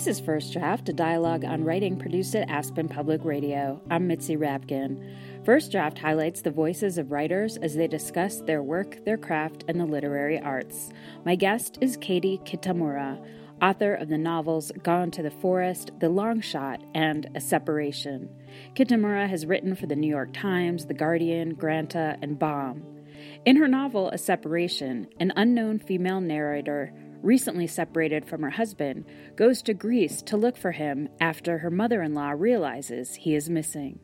This is First Draft, a dialogue on writing produced at Aspen Public Radio. I'm Mitzi Rapkin. First Draft highlights the voices of writers as they discuss their work, their craft, and the literary arts. My guest is Katie Kitamura, author of the novels Gone to the Forest, The Long Shot, and A Separation. Kitamura has written for the New York Times, The Guardian, Granta, and Bomb. In her novel A Separation, an unknown female narrator recently separated from her husband, goes to Greece to look for him after her mother in law realizes he is missing.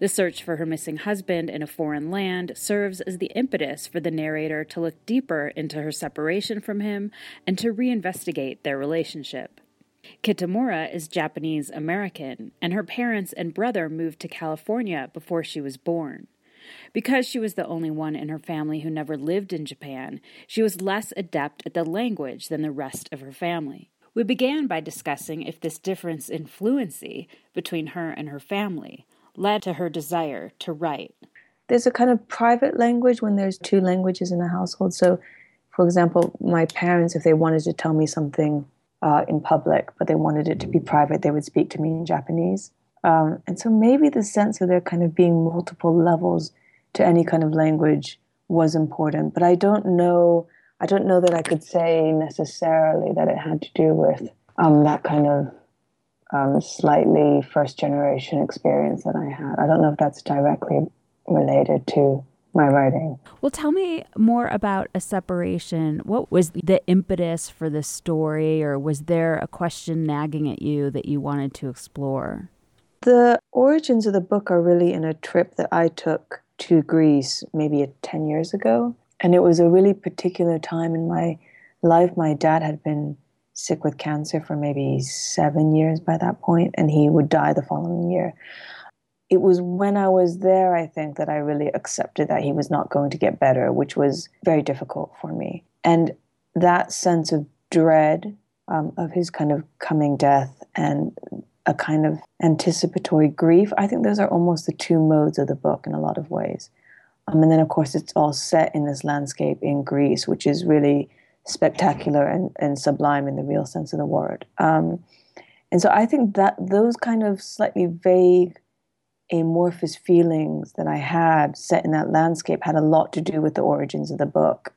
The search for her missing husband in a foreign land serves as the impetus for the narrator to look deeper into her separation from him and to reinvestigate their relationship. Kitamura is Japanese American, and her parents and brother moved to California before she was born. Because she was the only one in her family who never lived in Japan, she was less adept at the language than the rest of her family. We began by discussing if this difference in fluency between her and her family led to her desire to write. There's a kind of private language when there's two languages in a household. So, for example, my parents, if they wanted to tell me something uh, in public, but they wanted it to be private, they would speak to me in Japanese. Um, and so maybe the sense of there kind of being multiple levels to any kind of language was important. But I don't know. I don't know that I could say necessarily that it had to do with um, that kind of um, slightly first generation experience that I had. I don't know if that's directly related to my writing. Well, tell me more about a separation. What was the impetus for the story, or was there a question nagging at you that you wanted to explore? The origins of the book are really in a trip that I took to Greece maybe 10 years ago. And it was a really particular time in my life. My dad had been sick with cancer for maybe seven years by that point, and he would die the following year. It was when I was there, I think, that I really accepted that he was not going to get better, which was very difficult for me. And that sense of dread um, of his kind of coming death and a kind of anticipatory grief. I think those are almost the two modes of the book in a lot of ways. Um, and then, of course, it's all set in this landscape in Greece, which is really spectacular and, and sublime in the real sense of the word. Um, and so I think that those kind of slightly vague, amorphous feelings that I had set in that landscape had a lot to do with the origins of the book.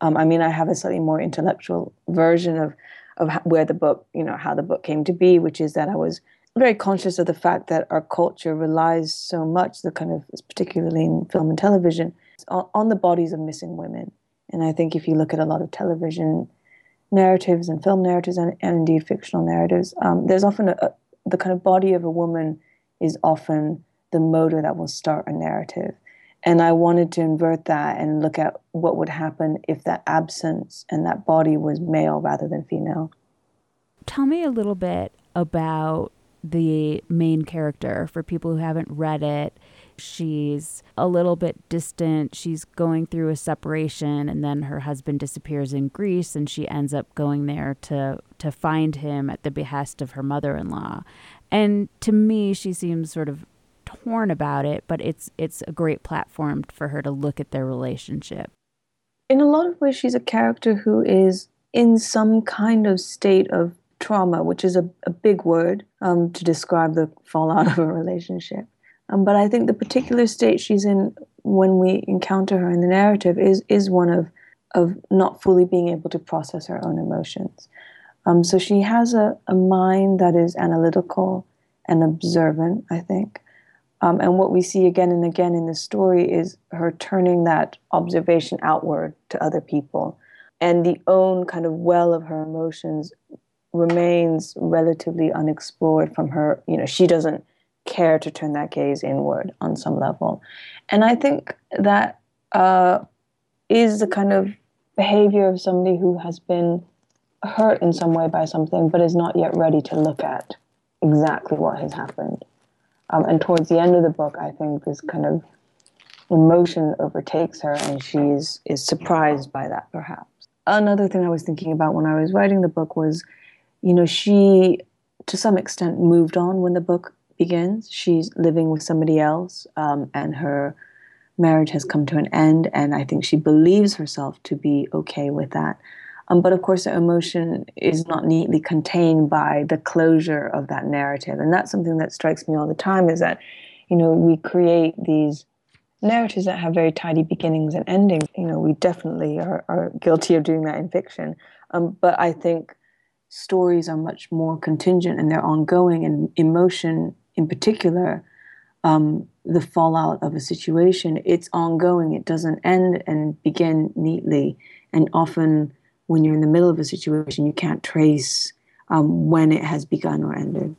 Um, I mean, I have a slightly more intellectual version of of where the book, you know, how the book came to be, which is that I was very conscious of the fact that our culture relies so much, the kind of, particularly in film and television, on, the bodies of missing women. And I think if you look at a lot of television narratives and film narratives and, and indeed fictional narratives, um, there's often a, a, the kind of body of a woman is often the motor that will start a narrative. And I wanted to invert that and look at what would happen if that absence and that body was male rather than female. Tell me a little bit about the main character for people who haven't read it. She's a little bit distant. She's going through a separation and then her husband disappears in Greece and she ends up going there to to find him at the behest of her mother-in-law. And to me she seems sort of torn about it, but it's it's a great platform for her to look at their relationship. In a lot of ways, she's a character who is in some kind of state of trauma, which is a, a big word um, to describe the fallout of a relationship. Um, but I think the particular state she's in when we encounter her in the narrative is is one of of not fully being able to process her own emotions. Um, so she has a, a mind that is analytical and observant, I think. Um, and what we see again and again in the story is her turning that observation outward to other people. And the own kind of well of her emotions remains relatively unexplored from her. You know, she doesn't care to turn that gaze inward on some level. And I think that uh, is the kind of behavior of somebody who has been hurt in some way by something, but is not yet ready to look at exactly what has happened. Um, and towards the end of the book, I think this kind of emotion overtakes her, and she is, is surprised by that, perhaps. Another thing I was thinking about when I was writing the book was, you know, she to some extent moved on when the book begins. She's living with somebody else, um, and her marriage has come to an end, and I think she believes herself to be okay with that. Um, but of course, the emotion is not neatly contained by the closure of that narrative. And that's something that strikes me all the time is that, you know, we create these narratives that have very tidy beginnings and endings. You know, we definitely are, are guilty of doing that in fiction. Um, but I think stories are much more contingent and they're ongoing, and emotion in particular. Um, the fallout of a situation, it's ongoing. It doesn't end and begin neatly. And often when you're in the middle of a situation, you can't trace um, when it has begun or ended.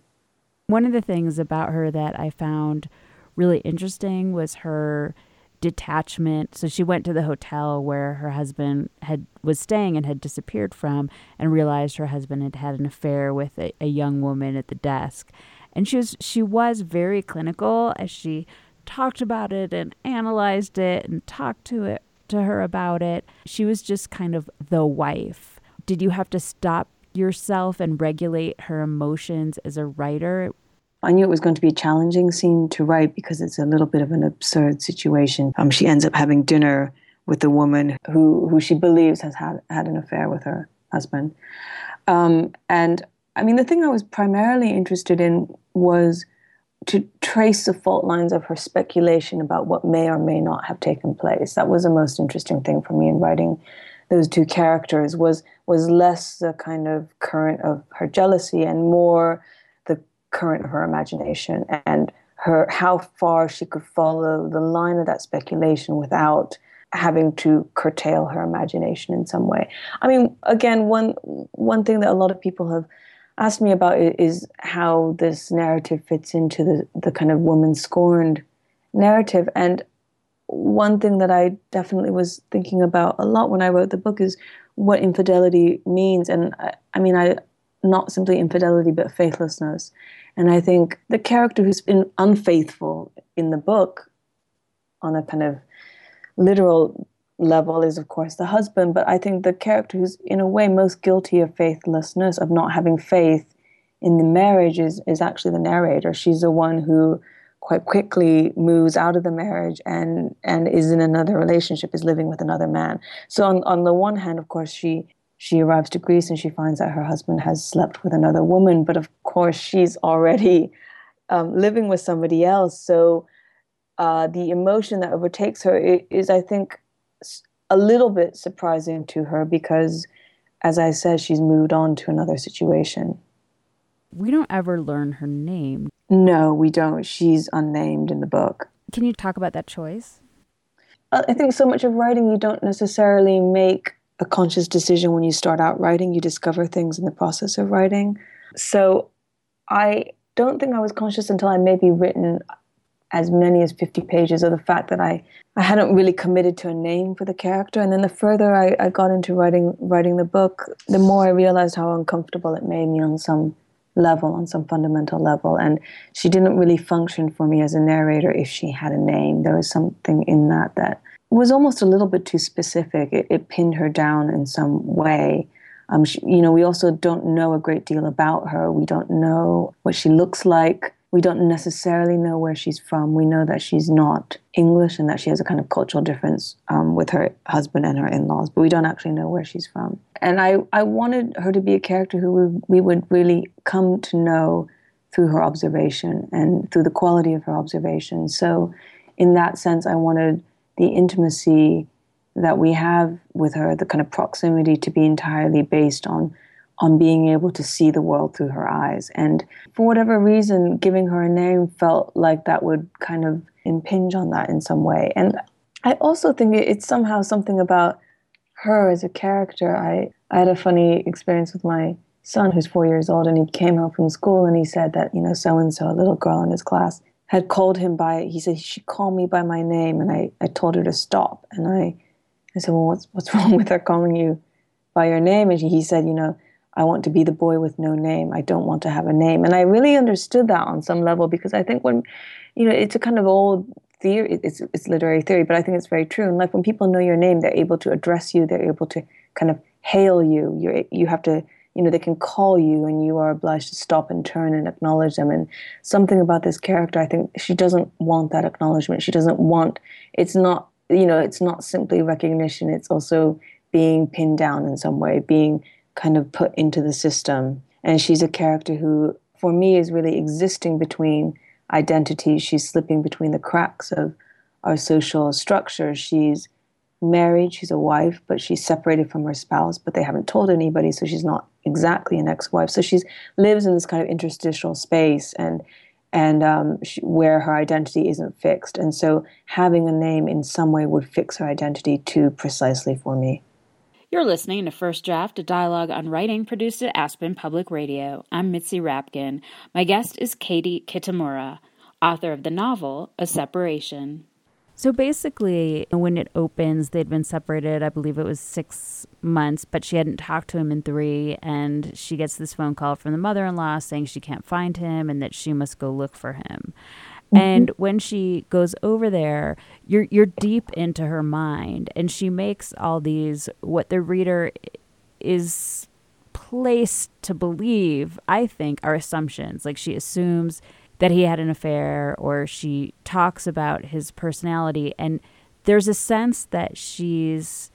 One of the things about her that I found really interesting was her detachment. So she went to the hotel where her husband had was staying and had disappeared from, and realized her husband had had an affair with a, a young woman at the desk. And she was she was very clinical as she talked about it and analyzed it and talked to it to her about it. She was just kind of the wife. Did you have to stop yourself and regulate her emotions as a writer? I knew it was going to be a challenging scene to write because it's a little bit of an absurd situation. Um, she ends up having dinner with a woman who, who she believes has had, had an affair with her husband. Um, and I mean, the thing I was primarily interested in was to trace the fault lines of her speculation about what may or may not have taken place. That was the most interesting thing for me in writing those two characters was was less the kind of current of her jealousy and more the current of her imagination and her how far she could follow the line of that speculation without having to curtail her imagination in some way. I mean, again, one one thing that a lot of people have asked me about is how this narrative fits into the, the kind of woman scorned narrative. And one thing that I definitely was thinking about a lot when I wrote the book is what infidelity means. And I, I mean, I not simply infidelity, but faithlessness. And I think the character who's been unfaithful in the book on a kind of literal level is, of course, the husband. But I think the character who's, in a way, most guilty of faithlessness, of not having faith in the marriage, is, is actually the narrator. She's the one who quite quickly moves out of the marriage and and is in another relationship is living with another man so on, on the one hand of course she she arrives to greece and she finds that her husband has slept with another woman but of course she's already um, living with somebody else so uh, the emotion that overtakes her is i think a little bit surprising to her because, as I said, she's moved on to another situation. We don't ever learn her name. No, we don't. She's unnamed in the book. Can you talk about that choice? Uh, I think so much of writing, you don't necessarily make a conscious decision when you start out writing. You discover things in the process of writing. So I don't think I was conscious until I maybe written as many as 50 pages of the fact that I, I hadn't really committed to a name for the character. And then the further I, I got into writing writing the book, the more I realized how uncomfortable it made me on some level, on some fundamental level. And she didn't really function for me as a narrator if she had a name. There was something in that that was almost a little bit too specific. It, it pinned her down in some way. Um, she, you know, we also don't know a great deal about her. We don't know what she looks like. We don't necessarily know where she's from. We know that she's not English and that she has a kind of cultural difference um, with her husband and her in laws, but we don't actually know where she's from. And I, I wanted her to be a character who we, we would really come to know through her observation and through the quality of her observation. So, in that sense, I wanted the intimacy that we have with her, the kind of proximity to be entirely based on on being able to see the world through her eyes. And for whatever reason, giving her a name felt like that would kind of impinge on that in some way. And I also think it's somehow something about her as a character. I, I had a funny experience with my son who's four years old and he came home from school and he said that, you know, so and so, a little girl in his class, had called him by he said she called me by my name and I, I told her to stop. And I I said, Well what's what's wrong with her calling you by your name? And he said, you know, I want to be the boy with no name. I don't want to have a name. And I really understood that on some level because I think when, you know, it's a kind of old theory, it's, it's literary theory, but I think it's very true. And like when people know your name, they're able to address you, they're able to kind of hail you. You you have to, you know, they can call you and you are obliged to stop and turn and acknowledge them. And something about this character, I think she doesn't want that acknowledgement. She doesn't want, it's not, you know, it's not simply recognition, it's also being pinned down in some way, being kind of put into the system. And she's a character who, for me, is really existing between identities. She's slipping between the cracks of our social structure. She's married, she's a wife, but she's separated from her spouse, but they haven't told anybody, so she's not exactly an ex-wife. So she lives in this kind of interstitial space and and um, she, where her identity isn't fixed. And so having a name in some way would fix her identity too precisely for me. You're listening to First Draft, a dialogue on writing produced at Aspen Public Radio. I'm Mitzi Rapkin. My guest is Katie Kitamura, author of the novel A Separation. So basically, when it opens, they'd been separated, I believe it was six months, but she hadn't talked to him in three. And she gets this phone call from the mother in law saying she can't find him and that she must go look for him. Mm-hmm. And when she goes over there, you're you're deep into her mind, and she makes all these what the reader is placed to believe. I think are assumptions. Like she assumes that he had an affair or she talks about his personality and there's a sense that she's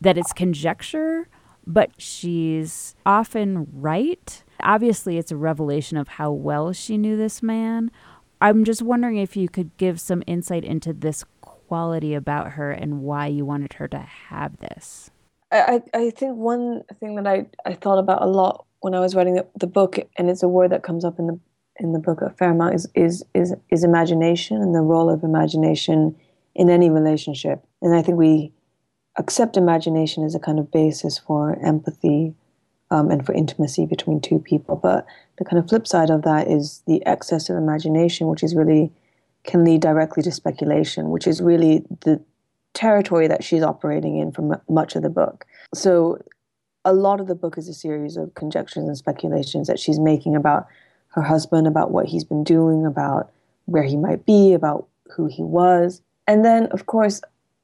that it's conjecture but she's often right obviously it's a revelation of how well she knew this man i'm just wondering if you could give some insight into this quality about her and why you wanted her to have this i, I think one thing that I, I thought about a lot when i was writing the, the book and it's a word that comes up in the in the book a fair amount is, is is is imagination and the role of imagination in any relationship. And I think we accept imagination as a kind of basis for empathy um, and for intimacy between two people. But the kind of flip side of that is the excess of imagination, which is really can lead directly to speculation, which is really the territory that she's operating in for m- much of the book. So a lot of the book is a series of conjectures and speculations that she's making about her husband about what he's been doing, about where he might be, about who he was. And then, of course,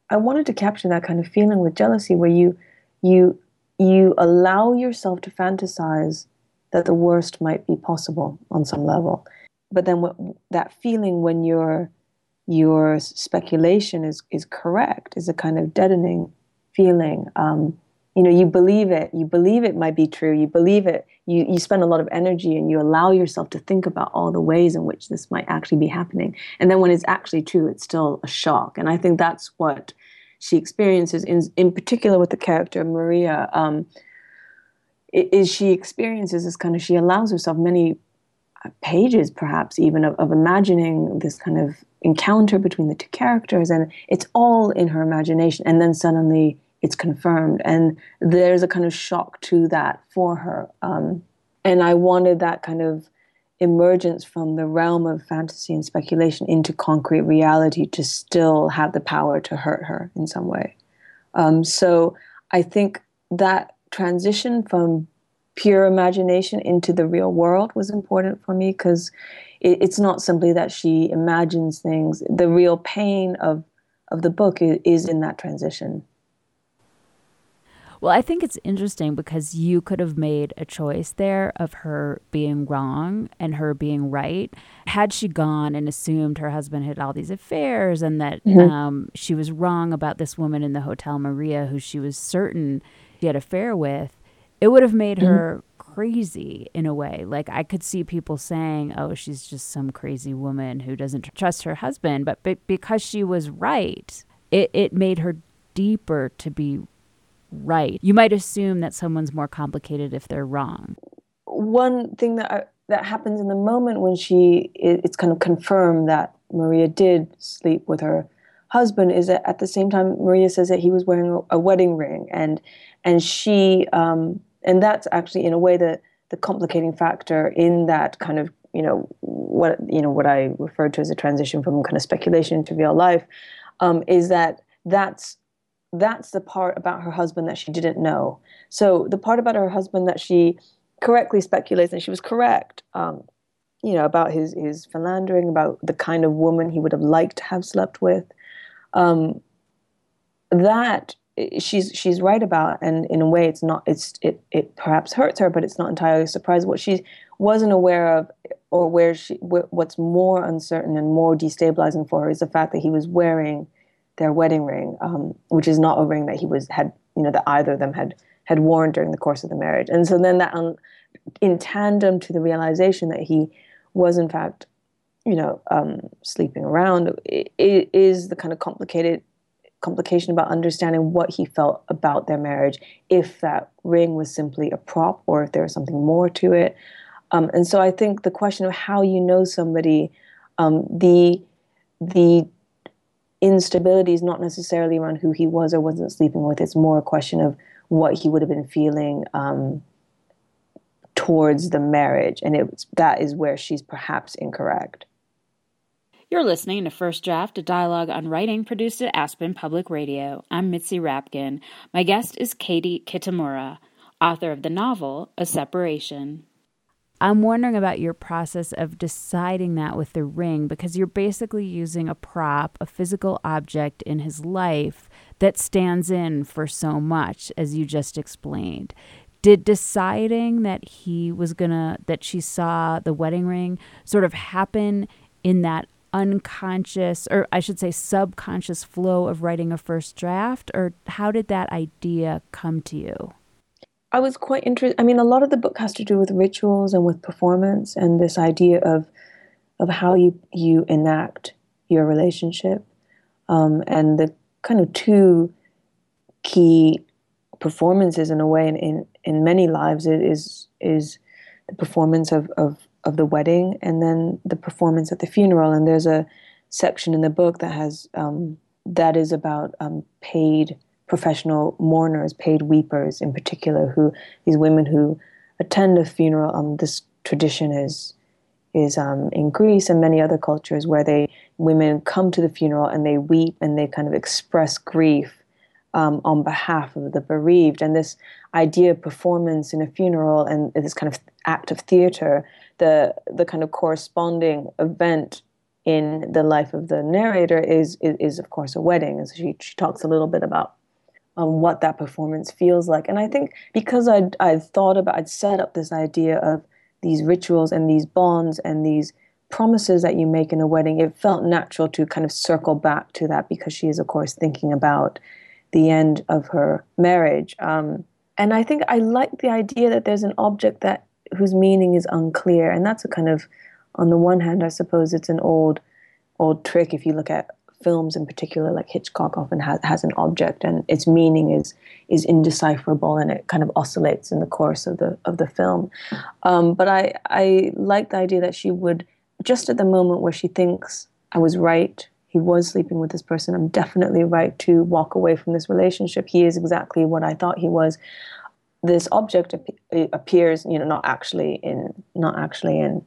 I wanted to capture that kind of feeling with jealousy where you you you allow yourself to fantasize that the worst might be possible on some level. But then what, that feeling when your your speculation is is correct is a kind of deadening feeling. Um, you know, you believe it. You believe it might be true. You believe it you, you spend a lot of energy and you allow yourself to think about all the ways in which this might actually be happening. And then when it's actually true, it's still a shock. And I think that's what she experiences, in, in particular with the character Maria. Um, is she experiences this kind of, she allows herself many pages, perhaps even, of, of imagining this kind of encounter between the two characters. And it's all in her imagination. And then suddenly, it's confirmed. And there's a kind of shock to that for her. Um, and I wanted that kind of emergence from the realm of fantasy and speculation into concrete reality to still have the power to hurt her in some way. Um, so I think that transition from pure imagination into the real world was important for me because it, it's not simply that she imagines things. The real pain of of the book is, is in that transition. Well, I think it's interesting because you could have made a choice there of her being wrong and her being right. Had she gone and assumed her husband had all these affairs and that mm-hmm. um, she was wrong about this woman in the hotel, Maria, who she was certain she had affair with, it would have made mm-hmm. her crazy in a way. Like I could see people saying, "Oh, she's just some crazy woman who doesn't trust her husband," but, but because she was right, it it made her deeper to be right. You might assume that someone's more complicated if they're wrong. One thing that I, that happens in the moment when she it's kind of confirmed that Maria did sleep with her husband is that at the same time Maria says that he was wearing a, wedding ring and and she um, and that's actually in a way the the complicating factor in that kind of you know what you know what I referred to as a transition from kind of speculation to real life um, is that that's that's the part about her husband that she didn't know. So the part about her husband that she correctly speculates, and she was correct, um, you know, about his his philandering, about the kind of woman he would have liked to have slept with. Um, that she's she's right about, and in a way, it's not. It's it it perhaps hurts her, but it's not entirely a surprise. What she wasn't aware of, or where she what's more uncertain and more destabilizing for her is the fact that he was wearing their wedding ring, um, which is not a ring that he was had you know that either of them had had worn during the course of the marriage. And so then that, um, in tandem to the realization that he was in fact, you know, um, sleeping around, it, it is the kind of complicated complication about understanding what he felt about their marriage, if that ring was simply a prop or if there was something more to it. Um, and so I think the question of how you know somebody, um, the the instability is not necessarily around who he was or wasn't sleeping with. It's more a question of what he would have been feeling um, towards the marriage, and it that is where she's perhaps incorrect. You're listening to First Draft, a dialogue on writing produced at Aspen Public Radio. I'm Mitzi Rapkin. My guest is Katie Kitamura, author of the novel A Separation. I'm wondering about your process of deciding that with the ring because you're basically using a prop, a physical object in his life that stands in for so much, as you just explained. Did deciding that he was gonna, that she saw the wedding ring sort of happen in that unconscious or I should say subconscious flow of writing a first draft or how did that idea come to you? I was quite interested I mean a lot of the book has to do with rituals and with performance and this idea of of how you you enact your relationship um, and the kind of two key performances in a way in, in, in many lives is is the performance of, of of the wedding and then the performance at the funeral. And there's a section in the book that has um, that is about um, paid professional mourners, paid weepers in particular, who these women who attend a funeral. Um, this tradition is is um, in Greece and many other cultures where they women come to the funeral and they weep and they kind of express grief um, on behalf of the bereaved. And this idea of performance in a funeral and this kind of act of theater the the kind of corresponding event in the life of the narrator is is, is of course a wedding, and so she she talks a little bit about um, what that performance feels like. And I think because I'd I'd thought about I'd set up this idea of these rituals and these bonds and these promises that you make in a wedding, it felt natural to kind of circle back to that because she is of course thinking about the end of her marriage. Um, and I think I like the idea that there's an object that whose meaning is unclear. And that's a kind of, on the one hand, I suppose it's an old, old trick. If you look at films in particular, like Hitchcock often has, has an object and its meaning is is indecipherable and it kind of oscillates in the course of the of the film. Um, but I I like the idea that she would just at the moment where she thinks I was right, he was sleeping with this person. I'm definitely right to walk away from this relationship. He is exactly what I thought he was this object ap- appears, you know, not actually in not actually in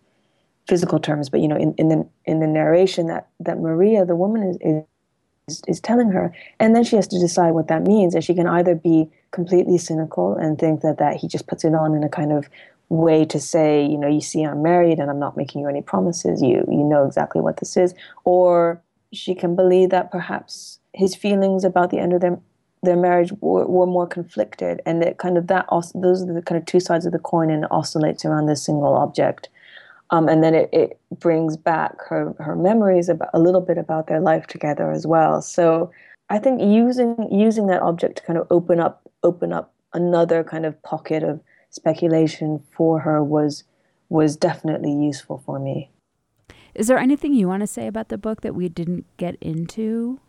physical terms, but you know, in, in the in the narration that that Maria, the woman, is, is is telling her, and then she has to decide what that means, and she can either be completely cynical and think that that he just puts it on in a kind of way to say, you know, you see, I'm married and I'm not making you any promises. You you know exactly what this is, or she can believe that perhaps his feelings about the end of their their marriage were, were more conflicted, and that kind of that those are the kind of two sides of the coin, and oscillates around this single object. Um, and then it, it brings back her, her memories about a little bit about their life together as well. So I think using using that object to kind of open up open up another kind of pocket of speculation for her was was definitely useful for me. Is there anything you want to say about the book that we didn't get into?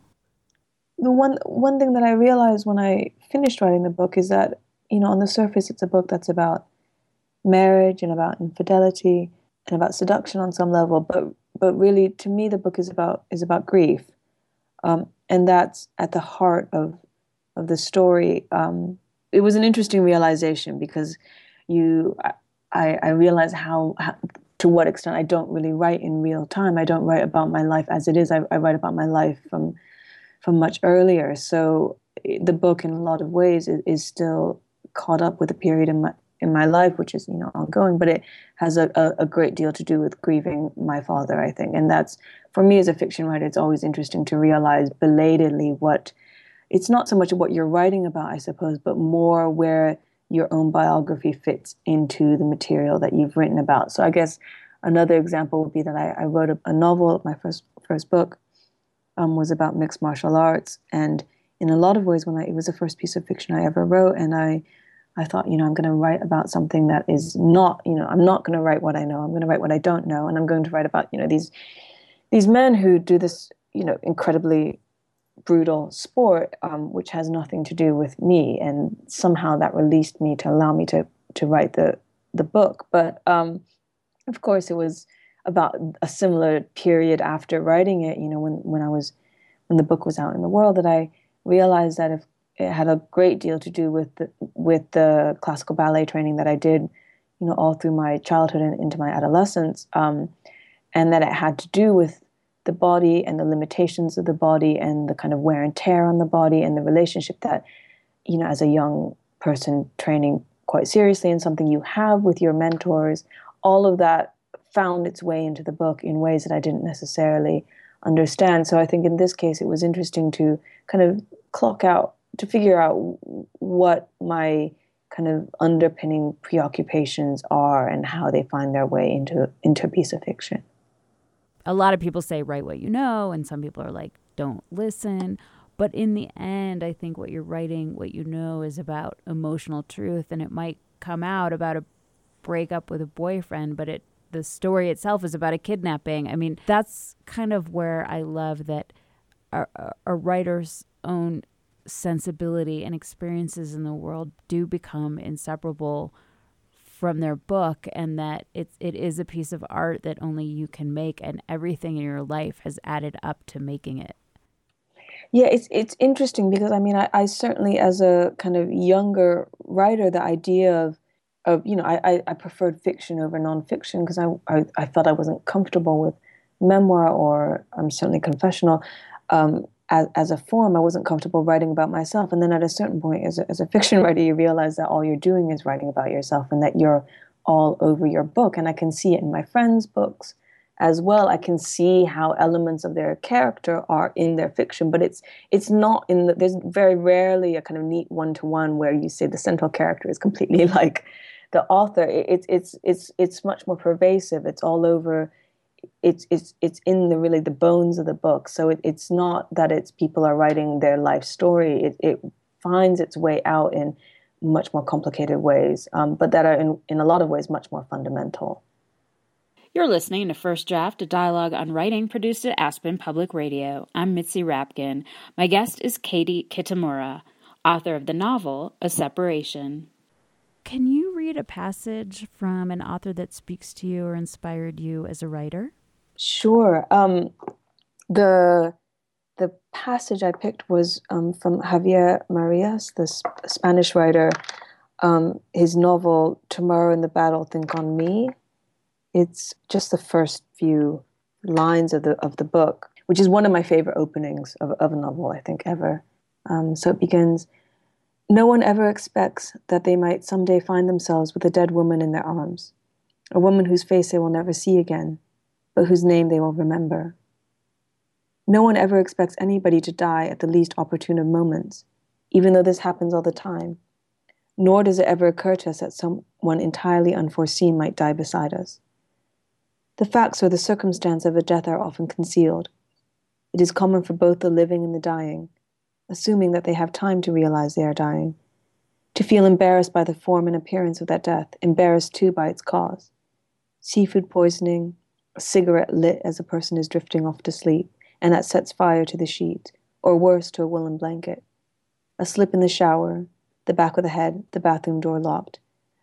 the one one thing that I realized when I finished writing the book is that you know on the surface it's a book that's about marriage and about infidelity and about seduction on some level, but but really to me the book is about is about grief, um, and that's at the heart of of the story. Um, it was an interesting realization because you I, I realized how, how to what extent I don't really write in real time. I don't write about my life as it is. I, I write about my life from from much earlier. So eh, the book, in a lot of ways, is, is still caught up with a period in my in my life, which is you know ongoing, but it has a, a, a, great deal to do with grieving my father, I think, and that's for me as a fiction writer, it's always interesting to realize belatedly what it's not so much what you're writing about, I suppose, but more where your own biography fits into the material that you've written about. So I guess another example would be that I, I wrote a, a novel, my first first book, um, was about mixed martial arts, and in a lot of ways, when I it was the first piece of fiction I ever wrote, and I I thought, you know, I'm going to write about something that is not, you know, I'm not going to write what I know. I'm going to write what I don't know, and I'm going to write about, you know, these these men who do this, you know, incredibly brutal sport, um, which has nothing to do with me, and somehow that released me to allow me to to write the the book. But um, of course, it was about a similar period after writing it. You know, when when I was when the book was out in the world, that I realized that if it had a great deal to do with the, with the classical ballet training that I did, you know, all through my childhood and into my adolescence, um, and that it had to do with the body and the limitations of the body and the kind of wear and tear on the body and the relationship that, you know, as a young person training quite seriously and something you have with your mentors, all of that found its way into the book in ways that I didn't necessarily understand. So I think in this case, it was interesting to kind of clock out, to figure out what my kind of underpinning preoccupations are and how they find their way into into a piece of fiction. A lot of people say write what you know and some people are like don't listen. But in the end i think what you're writing what you know is about emotional truth and it might come out about a breakup with a boyfriend but it the story itself is about a kidnapping. I mean that's kind of where i love that a, a writer's own sensibility and experiences in the world do become inseparable from their book and that it's it is a piece of art that only you can make and everything in your life has added up to making it. Yeah it's it's interesting because i mean i, I certainly as a kind of younger writer the idea of of you know i i preferred fiction over nonfiction because I, I i felt i wasn't comfortable with memoir or i'm um, certainly confessional. Um, as, as a form, I wasn't comfortable writing about myself. And then at a certain point, as a, as a fiction writer, you realize that all you're doing is writing about yourself and that you're all over your book. And I can see it in my friends' books as well. I can see how elements of their character are in their fiction, but it's it's not in the, there's very rarely a kind of neat one to one where you say the central character is completely like the author. It's it's it's it's much more pervasive. It's all over it's it's it's in the really the bones of the book. So it, it's not that it's people are writing their life story. It, it finds its way out in much more complicated ways, um, but that are in, in a lot of ways much more fundamental. You're listening to First Draft, a dialogue on writing produced at Aspen Public Radio. I'm Mitzi Rapkin. My guest is Katie Kitamura, author of the novel A Separation. Can you read a passage from an author that speaks to you or inspired you as a writer? Sure. Um, the the passage I picked was um, from Javier Marias, the sp- Spanish writer. Um, his novel "Tomorrow in the Battle, Think on Me." It's just the first few lines of the of the book, which is one of my favorite openings of, of a novel I think ever. Um, so it begins. No one ever expects that they might someday find themselves with a dead woman in their arms, a woman whose face they will never see again, but whose name they will remember. No one ever expects anybody to die at the least opportune of moments, even though this happens all the time. Nor does it ever occur to us that someone entirely unforeseen might die beside us. The facts or the circumstance of a death are often concealed. It is common for both the living and the dying assuming that they have time to realize they are dying, to feel embarrassed by the form and appearance of that death, embarrassed too by its cause. Seafood poisoning, a cigarette lit as a person is drifting off to sleep, and that sets fire to the sheet, or worse, to a woolen blanket. A slip in the shower, the back of the head, the bathroom door locked,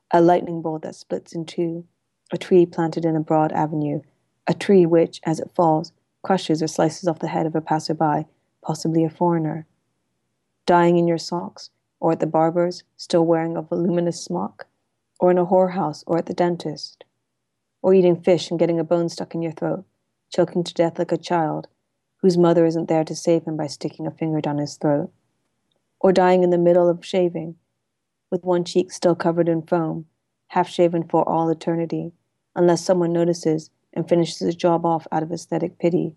a lightning bolt that splits in two, a tree planted in a broad avenue, a tree which, as it falls, crushes or slices off the head of a passerby, possibly a foreigner, dying in your socks, or at the barber's, still wearing a voluminous smock, or in a whorehouse, or at the dentist, or eating fish and getting a bone stuck in your throat, choking to death like a child, whose mother isn't there to save him by sticking a finger down his throat, or dying in the middle of shaving, with one cheek still covered in foam, half shaven for all eternity, unless someone notices and finishes the job off out of aesthetic pity.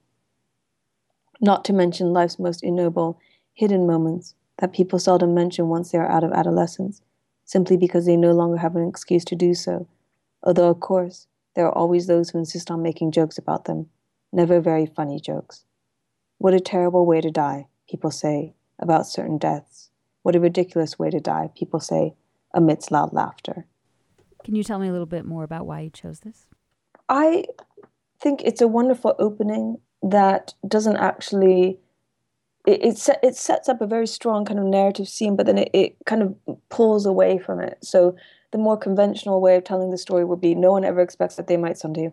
Not to mention life's most ignoble, hidden moments, that people seldom mention once they are out of adolescence, simply because they no longer have an excuse to do so, although, of course, there are always those who insist on making jokes about them, never very funny jokes. What a terrible way to die, people say about certain deaths. What a ridiculous way to die, people say amidst loud laughter. Can you tell me a little bit more about why you chose this? I think it's a wonderful opening that doesn't actually it, it, set, it sets up a very strong kind of narrative scene, but then it, it kind of pulls away from it. So the more conventional way of telling the story would be no one ever expects that they might someday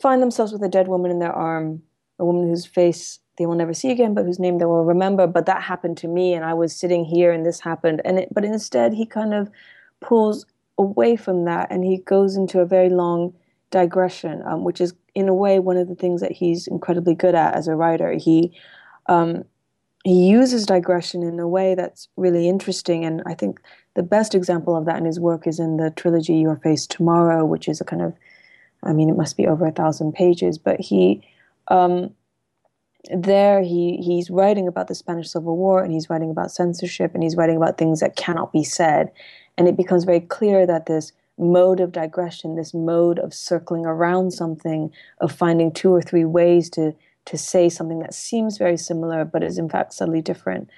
find themselves with a dead woman in their arm, a woman whose face they will never see again, but whose name they will remember. But that happened to me, and I was sitting here, and this happened. And it, but instead, he kind of pulls away from that, and he goes into a very long digression, um, which is in a way one of the things that he's incredibly good at as a writer. He um, he uses digression in a way that's really interesting, and I think the best example of that in his work is in the trilogy Your Face Tomorrow, which is a kind of, I mean, it must be over a thousand pages, but he. Um, there he he's writing about the Spanish Civil War and he's writing about censorship and he's writing about things that cannot be said and it becomes very clear that this mode of digression, this mode of circling around something, of finding two or three ways to to say something that seems very similar but is in fact subtly different,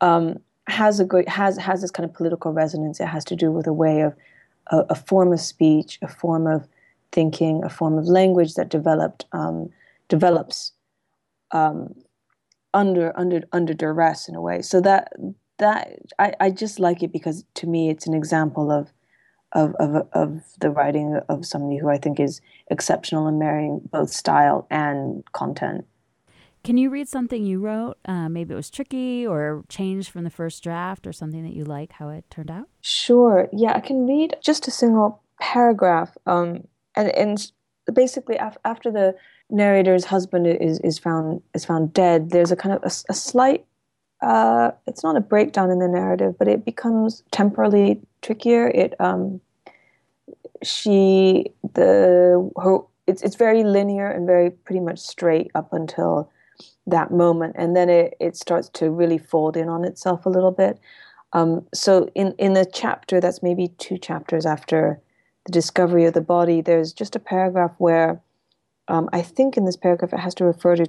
um, has a great has has this kind of political resonance. It has to do with a way of a, a form of speech, a form of thinking, a form of language that developed um, develops um, under under under duress in a way. So that that I, I just like it because to me it's an example of of, of, of the writing of somebody who I think is exceptional in marrying both style and content. Can you read something you wrote? Uh, maybe it was tricky or changed from the first draft or something that you like how it turned out? Sure. Yeah, I can read just a single paragraph. Um, and, and basically, af- after the narrator's husband is, is found is found dead, there's a kind of a, a slight uh, it's not a breakdown in the narrative, but it becomes temporally trickier. It um, she the her it's it's very linear and very pretty much straight up until that moment, and then it it starts to really fold in on itself a little bit. Um, so in in the chapter that's maybe two chapters after the discovery of the body, there's just a paragraph where um, I think in this paragraph it has to refer to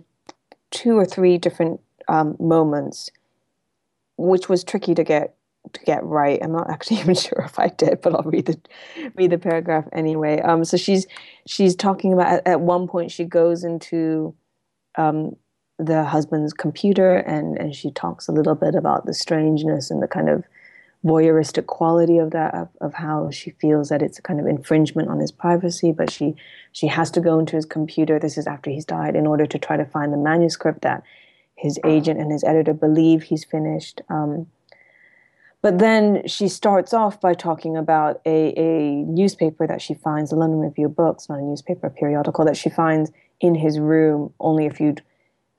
two or three different um, moments which was tricky to get to get right. I'm not actually even sure if I did, but I'll read the read the paragraph anyway. Um, so she's she's talking about at, at one point she goes into um, the husband's computer and and she talks a little bit about the strangeness and the kind of voyeuristic quality of that of, of how she feels that it's a kind of infringement on his privacy but she she has to go into his computer this is after he's died in order to try to find the manuscript that his agent and his editor believe he's finished. Um, but then she starts off by talking about a, a newspaper that she finds, the London Review of Books, not a newspaper, a periodical that she finds in his room only a few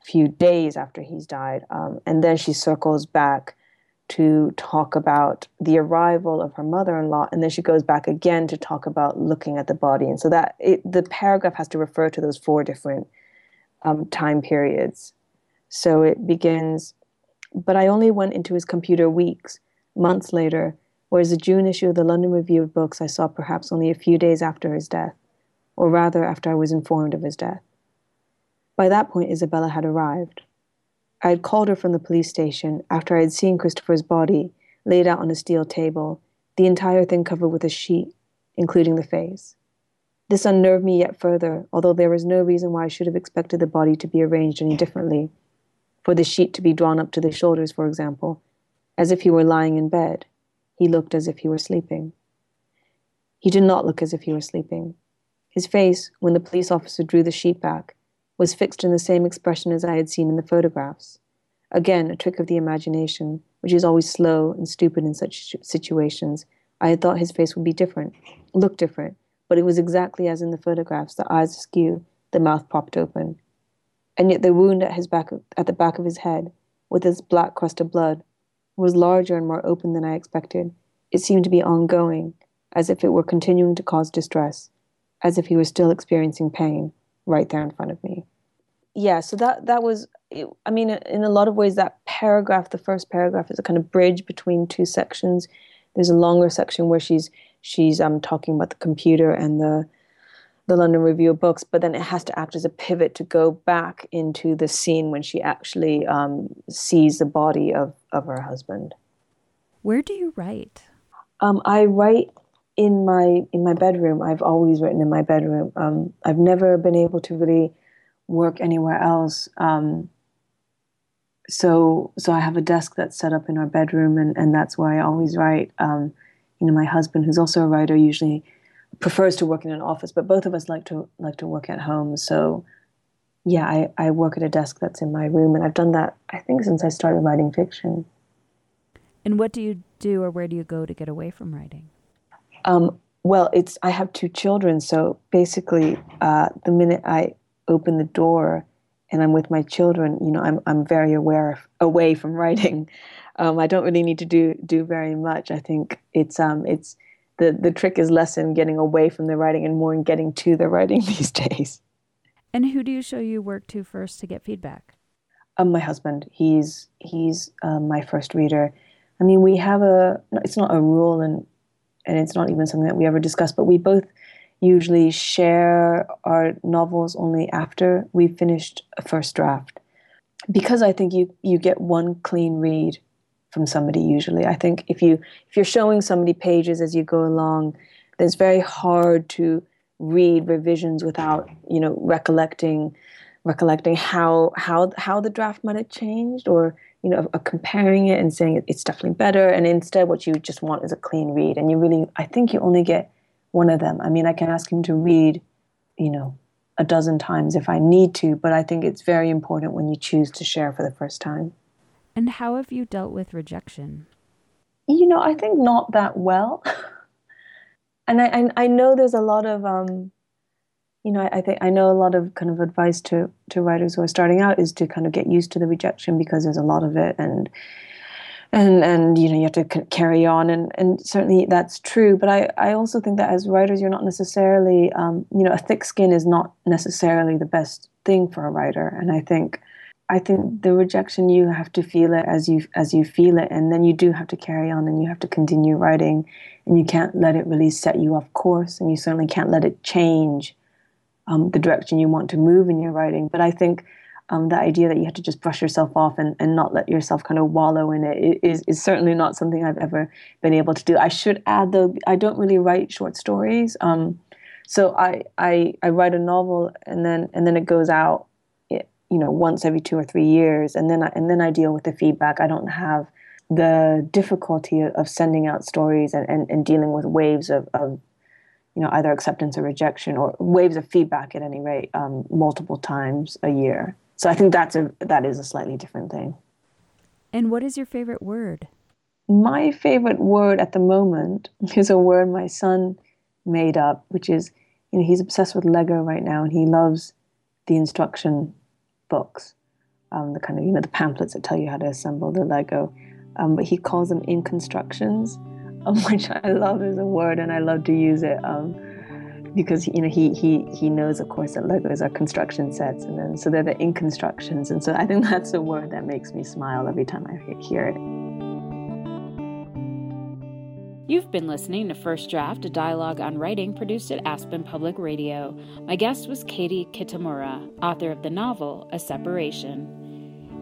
few days after he's died. Um, and then she circles back to talk about the arrival of her mother-in-law, and then she goes back again to talk about looking at the body. And so that it, the paragraph has to refer to those four different um, time periods. So it begins, but I only went into his computer weeks, months later, whereas the June issue of the London Review of Books I saw perhaps only a few days after his death, or rather after I was informed of his death. By that point, Isabella had arrived. I had called her from the police station after I had seen Christopher's body laid out on a steel table, the entire thing covered with a sheet, including the face. This unnerved me yet further, although there was no reason why I should have expected the body to be arranged any differently for the sheet to be drawn up to the shoulders, for example, as if he were lying in bed. He looked as if he were sleeping. He did not look as if he were sleeping. His face, when the police officer drew the sheet back, was fixed in the same expression as I had seen in the photographs. Again, a trick of the imagination, which is always slow and stupid in such situations. I had thought his face would be different, look different, but it was exactly as in the photographs the eyes askew, the mouth propped open and yet the wound at his back at the back of his head, with its black crust of blood, was larger and more open than I expected. It seemed to be ongoing, as if it were continuing to cause distress, as if he were still experiencing pain right there in front of me. Yeah, so that that was. I mean, in a lot of ways, that paragraph, the first paragraph, is a kind of bridge between two sections. There's a longer section where she's she's um talking about the computer and the the London Review of Books, but then it has to act as a pivot to go back into the scene when she actually um, sees the body of, of her husband. Where do you write? Um, I write in my in my bedroom. I've always written in my bedroom. Um, I've never been able to really work anywhere else. Um, so so I have a desk that's set up in our bedroom, and, and that's where I always write. Um, you know, my husband, who's also a writer, usually prefers to work in an office, but both of us like to like to work at home. So yeah, I, I work at a desk that's in my room, and I've done that I think since I started writing fiction. And what do you do, or where do you go to get away from writing? Um, well, it's I have two children, so basically, uh, the minute I open the door and I'm with my children, you know, I'm I'm very aware of, away from writing. Um, I don't really need to do do very much. I think it's um it's the the trick is less in getting away from the writing and more in getting to the writing these days. And who do you show your work to first to get feedback? Um, my husband. He's he's um, my first reader. I mean, we have a. It's not a rule, and and it's not even something that we ever discuss. But we both usually share our novels only after we've finished a first draft, because I think you you get one clean read from somebody usually. I think if you if you're showing somebody pages as you go along, it's very hard to read revisions without you know recollecting recollecting how how how the draft might have changed or you know comparing it and saying it's definitely better. And instead what you just want is a clean read. And you really i think you only get one of them. I mean i can ask him to read you know a dozen times if i need to but i think it's very important when you choose to share for the first time. And how have you dealt with rejection? You know i think not that well. And I, I, I know there's a lot of um you know, I, I think I know a lot of kind of advice to to writers who are starting out is to kind of get used to the rejection because there's a lot of it, and and and you know you have to carry on, and and certainly that's true. But I I also think that as writers, you're not necessarily um, you know a thick skin is not necessarily the best thing for a writer, and I think. I think the rejection you have to feel it as you as you feel it, and then you do have to carry on, and you have to continue writing, and you can't let it really set you off course, and you certainly can't let it change um, the direction you want to move in your writing. But I think um, the idea that you have to just brush yourself off and, and not let yourself kind of wallow in it is, is certainly not something I've ever been able to do. I should add, though, I don't really write short stories. Um, so I, I, I write a novel and then and then it goes out, you know, once every two or three years, and then I, and then I deal with the feedback. I don't have the difficulty of sending out stories and, and, and dealing with waves of, of you know either acceptance or rejection or waves of feedback at any rate um, multiple times a year. So i think that's a that is a slightly different thing. And what is your favorite word? My favorite word at the moment is a word my son made up which is you know he's obsessed with lego right now and he loves the instruction books um, the kind of you know the pamphlets that tell you how to assemble the lego. Um, but he calls them inconstructions which I love as a word, and I love to use it um, because you know he he he knows, of course, that Legos are construction sets, and then so they're the in constructions and so I think that's a word that makes me smile every time I hear it. You've been listening to First Draft, a dialogue on writing produced at Aspen Public Radio. My guest was Katie Kitamura, author of the novel A Separation.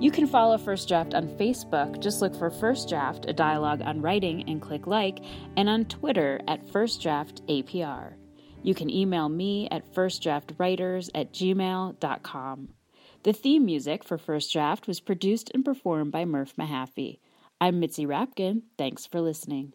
You can follow First Draft on Facebook. Just look for First Draft, a dialogue on writing, and click like, and on Twitter at First Draft APR. You can email me at firstdraftwriters at gmail.com. The theme music for First Draft was produced and performed by Murph Mahaffey. I'm Mitzi Rapkin. Thanks for listening.